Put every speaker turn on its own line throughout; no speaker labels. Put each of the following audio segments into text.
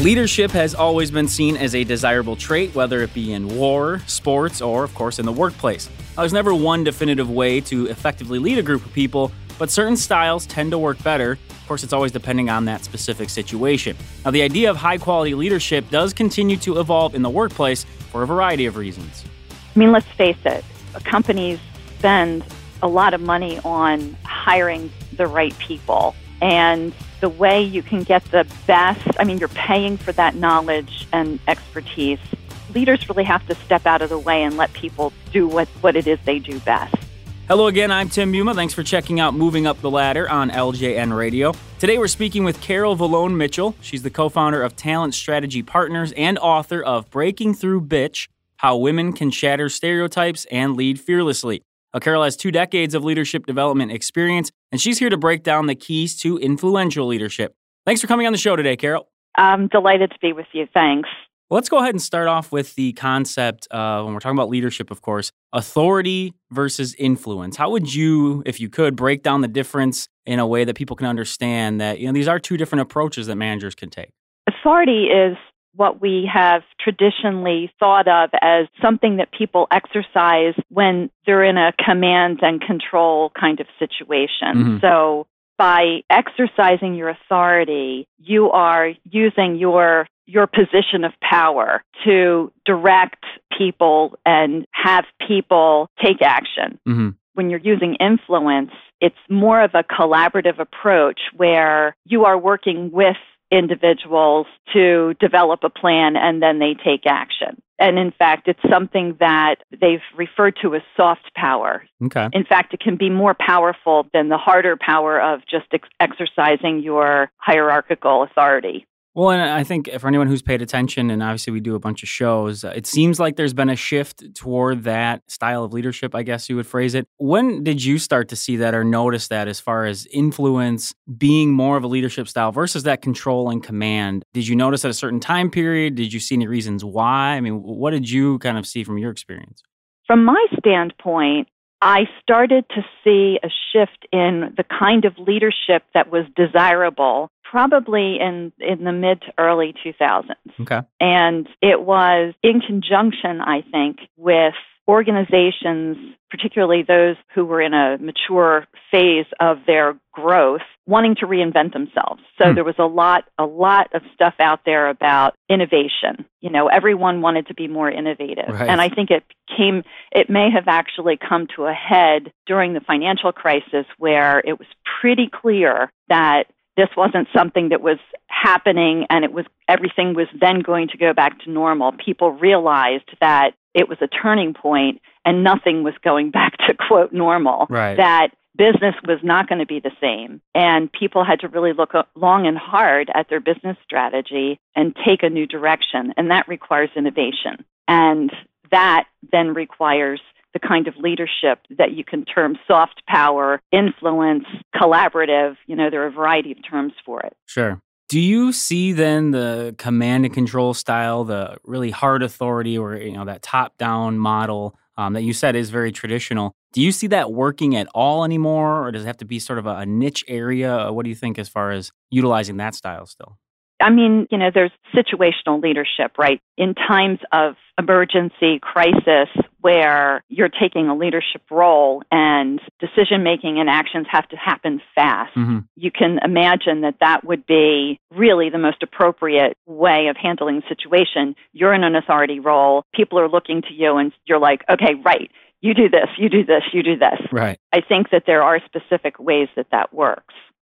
Leadership has always been seen as a desirable trait, whether it be in war, sports, or, of course, in the workplace. Now, there's never one definitive way to effectively lead a group of people, but certain styles tend to work better. Of course, it's always depending on that specific situation. Now, the idea of high quality leadership does continue to evolve in the workplace for a variety of reasons.
I mean, let's face it, companies spend a lot of money on hiring the right people. And the way you can get the best, I mean, you're paying for that knowledge and expertise. Leaders really have to step out of the way and let people do what, what it is they do best.
Hello again, I'm Tim Muma. Thanks for checking out Moving Up the Ladder on LJN Radio. Today we're speaking with Carol Vallone Mitchell. She's the co founder of Talent Strategy Partners and author of Breaking Through Bitch How Women Can Shatter Stereotypes and Lead Fearlessly. Now, Carol has two decades of leadership development experience, and she's here to break down the keys to influential leadership. Thanks for coming on the show today, Carol.
I'm delighted to be with you. Thanks.
Well, let's go ahead and start off with the concept uh, when we're talking about leadership, of course, authority versus influence. How would you, if you could, break down the difference in a way that people can understand that you know these are two different approaches that managers can take?
Authority is what we have traditionally thought of as something that people exercise when they're in a command and control kind of situation. Mm-hmm. So by exercising your authority, you are using your your position of power to direct people and have people take action. Mm-hmm. When you're using influence, it's more of a collaborative approach where you are working with individuals to develop a plan and then they take action. And in fact, it's something that they've referred to as soft power.
Okay.
In fact, it can be more powerful than the harder power of just ex- exercising your hierarchical authority.
Well, and I think for anyone who's paid attention, and obviously we do a bunch of shows, uh, it seems like there's been a shift toward that style of leadership, I guess you would phrase it. When did you start to see that or notice that as far as influence being more of a leadership style versus that control and command? Did you notice at a certain time period? Did you see any reasons why? I mean, what did you kind of see from your experience?
From my standpoint, I started to see a shift in the kind of leadership that was desirable probably in in the mid to early 2000s.
Okay.
And it was in conjunction I think with organizations, particularly those who were in a mature phase of their growth, wanting to reinvent themselves. So hmm. there was a lot, a lot of stuff out there about innovation. You know, everyone wanted to be more innovative.
Right.
And I think it came, it may have actually come to a head during the financial crisis where it was pretty clear that this wasn't something that was happening and it was everything was then going to go back to normal people realized that it was a turning point and nothing was going back to quote normal.
Right.
That business was not going to be the same. And people had to really look long and hard at their business strategy and take a new direction. And that requires innovation. And that then requires the kind of leadership that you can term soft power, influence, collaborative. You know, there are a variety of terms for it.
Sure. Do you see then the command and control style, the really hard authority, or you know that top-down model um, that you said is very traditional? Do you see that working at all anymore, or does it have to be sort of a, a niche area? What do you think as far as utilizing that style still?
I mean, you know, there's situational leadership, right? In times of emergency, crisis, where you're taking a leadership role and decision making and actions have to happen fast, mm-hmm. you can imagine that that would be really the most appropriate way of handling the situation. You're in an authority role, people are looking to you, and you're like, okay, right. You do this, you do this, you do this.
Right.
I think that there are specific ways that that works.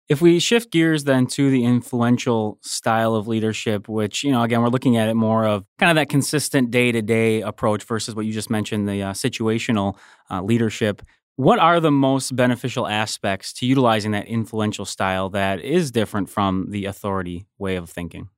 If we shift gears then to the influential style of leadership, which, you know, again, we're looking at it more of kind of that consistent day to day approach versus what you just mentioned, the uh, situational uh, leadership. What are the most beneficial aspects to utilizing that influential style that is different from the authority way of thinking?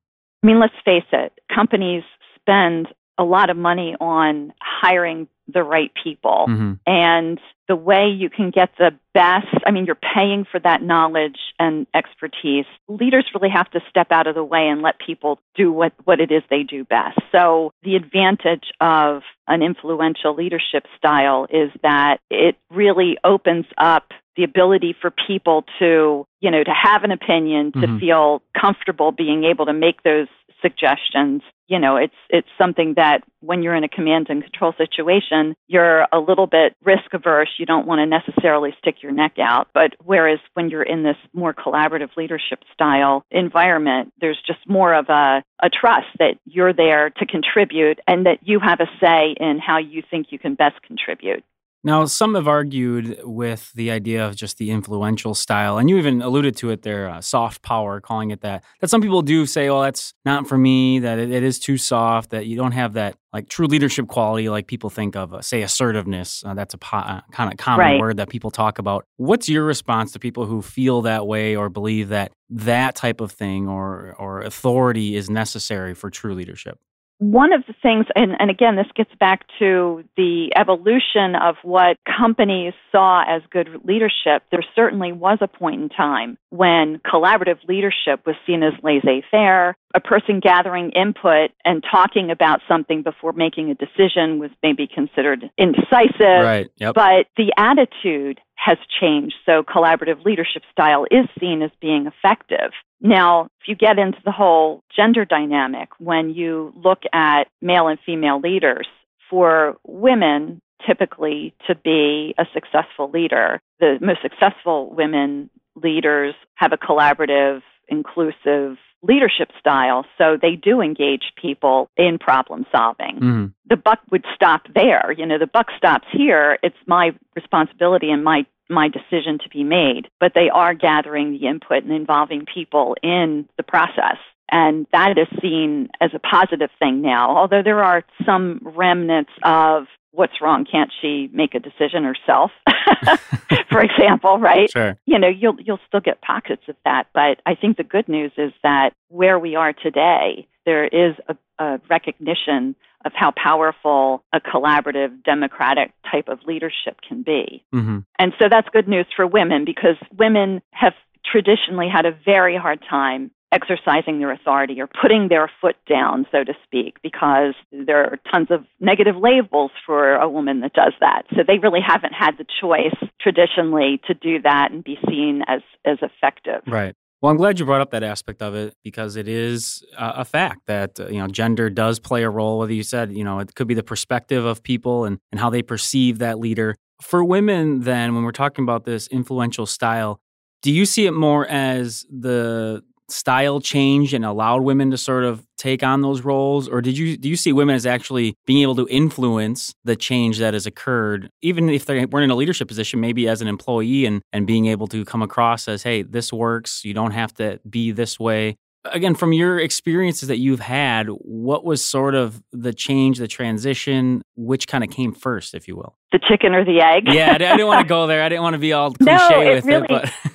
I mean, let's face it, companies spend a lot of money on hiring the right people. Mm-hmm. And the way you can get the best, I mean, you're paying for that knowledge and expertise. Leaders really have to step out of the way and let people do what, what it is they do best. So the advantage of an influential leadership style is that it really opens up the ability for people to, you know, to have an opinion, to mm-hmm. feel comfortable being able to make those suggestions. You know, it's it's something that when you're in a command and control situation, you're a little bit risk averse. You don't want to necessarily stick your neck out. But whereas when you're in this more collaborative leadership style environment, there's just more of a, a trust that you're there to contribute and that you have a say in how you think you can best contribute.
Now, some have argued with the idea of just the influential style, and you even alluded to it there, uh, soft power, calling it that. That some people do say, "Oh, that's not for me. That it, it is too soft. That you don't have that like true leadership quality, like people think of, uh, say, assertiveness. Uh, that's a po- uh, kind of common right. word that people talk about. What's your response to people who feel that way or believe that that type of thing or or authority is necessary for true leadership?
One of the things, and, and, again, this gets back to the evolution of what companies saw as good leadership. There certainly was a point in time when collaborative leadership was seen as laissez faire. A person gathering input and talking about something before making a decision was maybe considered indecisive.
Right. Yep.
But the attitude has changed. So collaborative leadership style is seen as being effective. Now, if you get into the whole gender dynamic, when you look at male and female leaders, for women typically to be a successful leader, the most successful women leaders have a collaborative, inclusive leadership style. So they do engage people in problem solving. Mm-hmm. The buck would stop there. You know, the buck stops here. It's my responsibility and my my decision to be made, but they are gathering the input and involving people in the process. And that is seen as a positive thing now, although there are some remnants of what's wrong can't she make a decision herself for example right
sure.
you know you'll you'll still get pockets of that but i think the good news is that where we are today there is a, a recognition of how powerful a collaborative democratic type of leadership can be mm-hmm. and so that's good news for women because women have traditionally had a very hard time exercising their authority or putting their foot down, so to speak, because there are tons of negative labels for a woman that does that. So they really haven't had the choice traditionally to do that and be seen as, as effective.
Right. Well, I'm glad you brought up that aspect of it because it is uh, a fact that uh, you know gender does play a role. Whether you said you know it could be the perspective of people and and how they perceive that leader. For women, then, when we're talking about this influential style, do you see it more as the style changed and allowed women to sort of take on those roles? Or did you do you see women as actually being able to influence the change that has occurred even if they weren't in a leadership position maybe as an employee and and being able to come across as hey this works. You don't have to be this way. Again from your experiences that you've had what was sort of the change the transition? Which kind of came first if you will?
The chicken or the egg?
Yeah i, didn't want to go there. I didn't want to be all cliche no, it with really, it but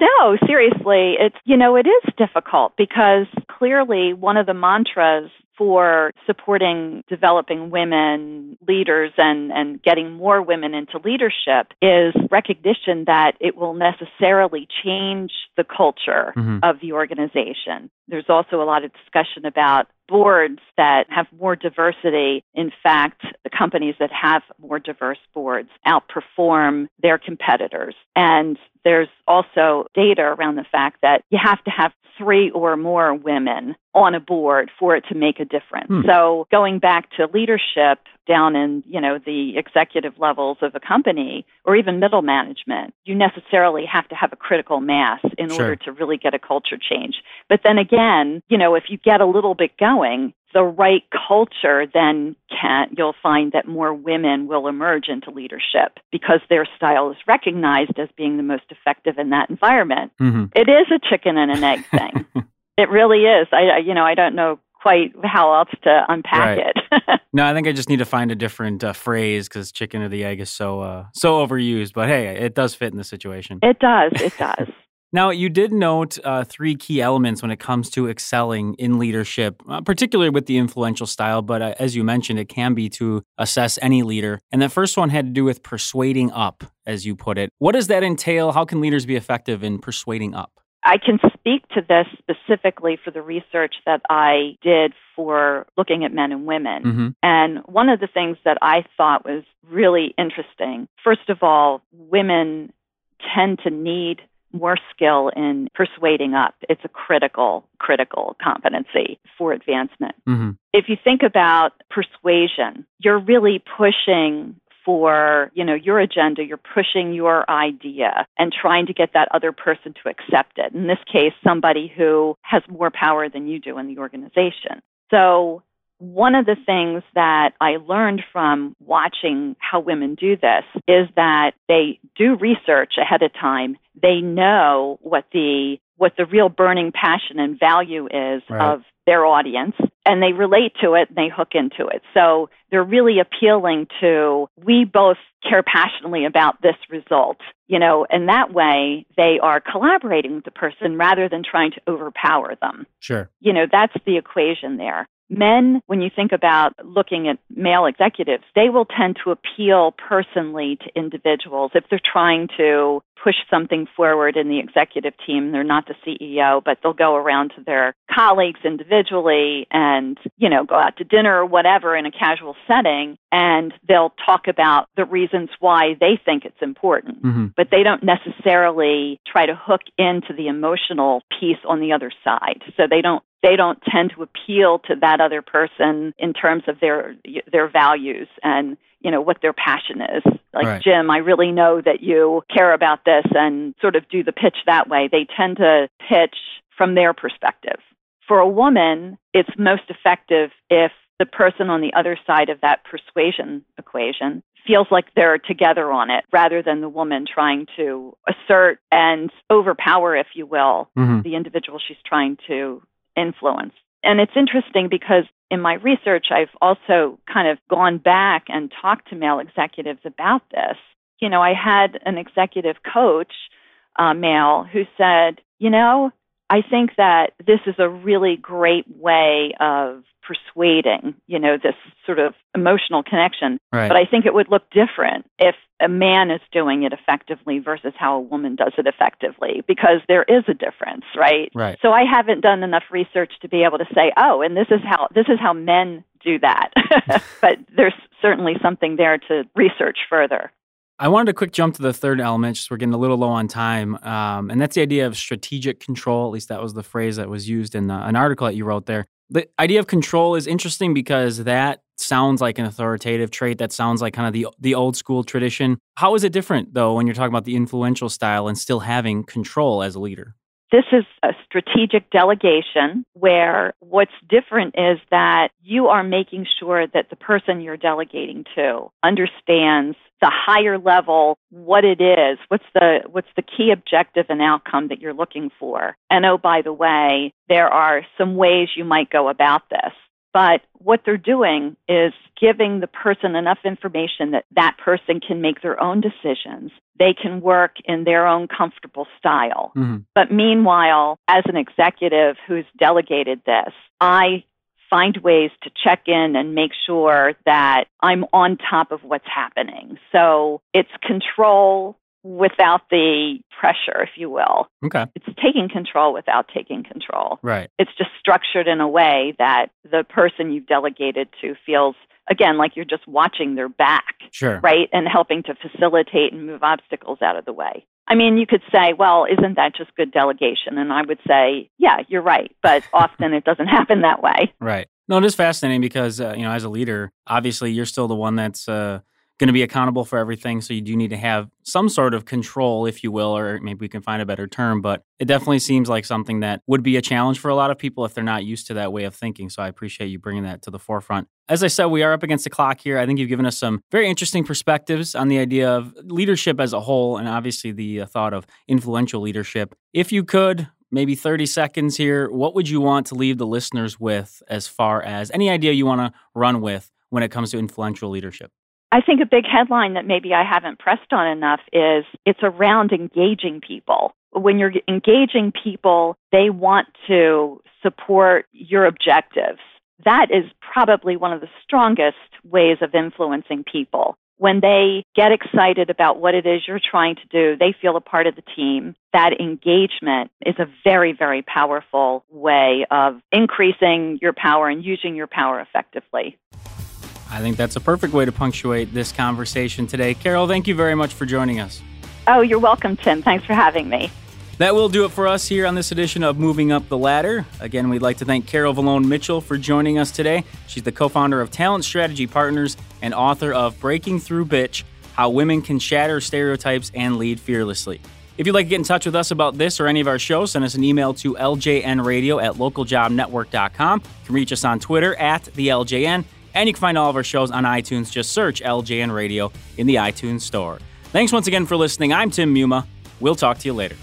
no seriously it's you know it is difficult because clearly one of the mantras for supporting developing women leaders and, and getting more women into leadership is recognition that it will necessarily change the culture mm-hmm. of the organization. There's also a lot of discussion about boards that have more diversity. In fact, the companies that have more diverse boards outperform their competitors. And there's also data around the fact that you have to have three or more women on a board for it to make a difference. Hmm. So going back to leadership down in, you know, the executive levels of a company or even middle management, you necessarily have to have a critical mass in sure. order to really get a culture change. But then again, you know, if you get a little bit going, the right culture, then can you'll find that more women will emerge into leadership because their style is recognized as being the most effective in that environment. Mm-hmm. It is a chicken and an egg thing. it really is. I, you know, I don't know quite how else to unpack right. it.
no, I think I just need to find a different uh, phrase because chicken or the egg is so uh, so overused. But hey, it does fit in the situation.
It does. It does.
Now, you did note uh, three key elements when it comes to excelling in leadership, uh, particularly with the influential style, but uh, as you mentioned, it can be to assess any leader. And the first one had to do with persuading up, as you put it. What does that entail? How can leaders be effective in persuading up?
I can speak to this specifically for the research that I did for looking at men and women. Mm-hmm. And one of the things that I thought was really interesting, first of all, women tend to need more skill in persuading up. It's a critical, critical competency for advancement. Mm-hmm. If you think about persuasion, you're really pushing for you know your agenda you're pushing your idea and trying to get that other person to accept it in this case somebody who has more power than you do in the organization so one of the things that I learned from watching how women do this is that they do research ahead of time. They know what the what the real burning passion and value is right. of their audience and they relate to it and they hook into it. So they're really appealing to we both care passionately about this result, you know, and that way they are collaborating with the person rather than trying to overpower them.
Sure.
You know, that's the equation there. Men, when you think about looking at male executives, they will tend to appeal personally to individuals if they're trying to push something forward in the executive team. They're not the CEO, but they'll go around to their colleagues individually and, you know, go out to dinner or whatever in a casual setting and they'll talk about the reasons why they think it's important. Mm-hmm. But they don't necessarily try to hook into the emotional piece on the other side. So they don't they don't tend to appeal to that other person in terms of their their values and you know what their passion is like right. jim i really know that you care about this and sort of do the pitch that way they tend to pitch from their perspective for a woman it's most effective if the person on the other side of that persuasion equation feels like they're together on it rather than the woman trying to assert and overpower if you will mm-hmm. the individual she's trying to influence. And it's interesting because in my research, I've also kind of gone back and talked to male executives about this. You know, I had an executive coach, uh, male, who said, you know, I think that this is a really great way of persuading, you know, this sort of emotional connection. Right. But I think it would look different if a man is doing it effectively versus how a woman does it effectively because there is a difference, right?
Right.
So I haven't done enough research to be able to say, "Oh, and this is how this is how men do that." but there's certainly something there to research further.
I wanted to quick jump to the third element, just we're getting a little low on time, um, and that's the idea of strategic control. At least that was the phrase that was used in the, an article that you wrote there the idea of control is interesting because that sounds like an authoritative trait. That sounds like kind of the the old school tradition. How is it different though when you're talking about the influential style and still having control as a leader?
This is a strategic delegation where what's different is that you are making sure that the person you're delegating to understands the higher level what it is what's the what's the key objective and outcome that you're looking for. And oh by the way there are some ways you might go about this but what they're doing is giving the person enough information that that person can make their own decisions. They can work in their own comfortable style. Mm-hmm. But meanwhile, as an executive who's delegated this, I find ways to check in and make sure that I'm on top of what's happening. So it's control without the pressure, if you will.
Okay.
It's taking control without taking control.
Right.
It's just structured in a way that the person you've delegated to feels again like you're just watching their back.
Sure.
Right? And helping to facilitate and move obstacles out of the way. I mean, you could say, well, isn't that just good delegation? And I would say, yeah, you're right. But often it doesn't happen that way.
Right. No, it is fascinating because, uh, you know, as a leader, obviously you're still the one that's uh, going to be accountable for everything. So you do need to have some sort of control, if you will, or maybe we can find a better term. But it definitely seems like something that would be a challenge for a lot of people if they're not used to that way of thinking. So I appreciate you bringing that to the forefront. As I said, we are up against the clock here. I think you've given us some very interesting perspectives on the idea of leadership as a whole, and obviously the uh, thought of influential leadership. If you could, maybe 30 seconds here, what would you want to leave the listeners with as far as any idea you want to run with when it comes to influential leadership?
I think a big headline that maybe I haven't pressed on enough is it's around engaging people. When you're engaging people, they want to support your objectives. That is probably one of the strongest ways of influencing people. When they get excited about what it is you're trying to do, they feel a part of the team. That engagement is a very, very powerful way of increasing your power and using your power effectively.
I think that's a perfect way to punctuate this conversation today. Carol, thank you very much for joining us.
Oh, you're welcome, Tim. Thanks for having me.
That will do it for us here on this edition of Moving Up the Ladder. Again, we'd like to thank Carol Vallone Mitchell for joining us today. She's the co founder of Talent Strategy Partners and author of Breaking Through Bitch How Women Can Shatter Stereotypes and Lead Fearlessly. If you'd like to get in touch with us about this or any of our shows, send us an email to ljnradio at localjobnetwork.com. You can reach us on Twitter at the LJN, and you can find all of our shows on iTunes. Just search LJN Radio in the iTunes Store. Thanks once again for listening. I'm Tim Muma. We'll talk to you later.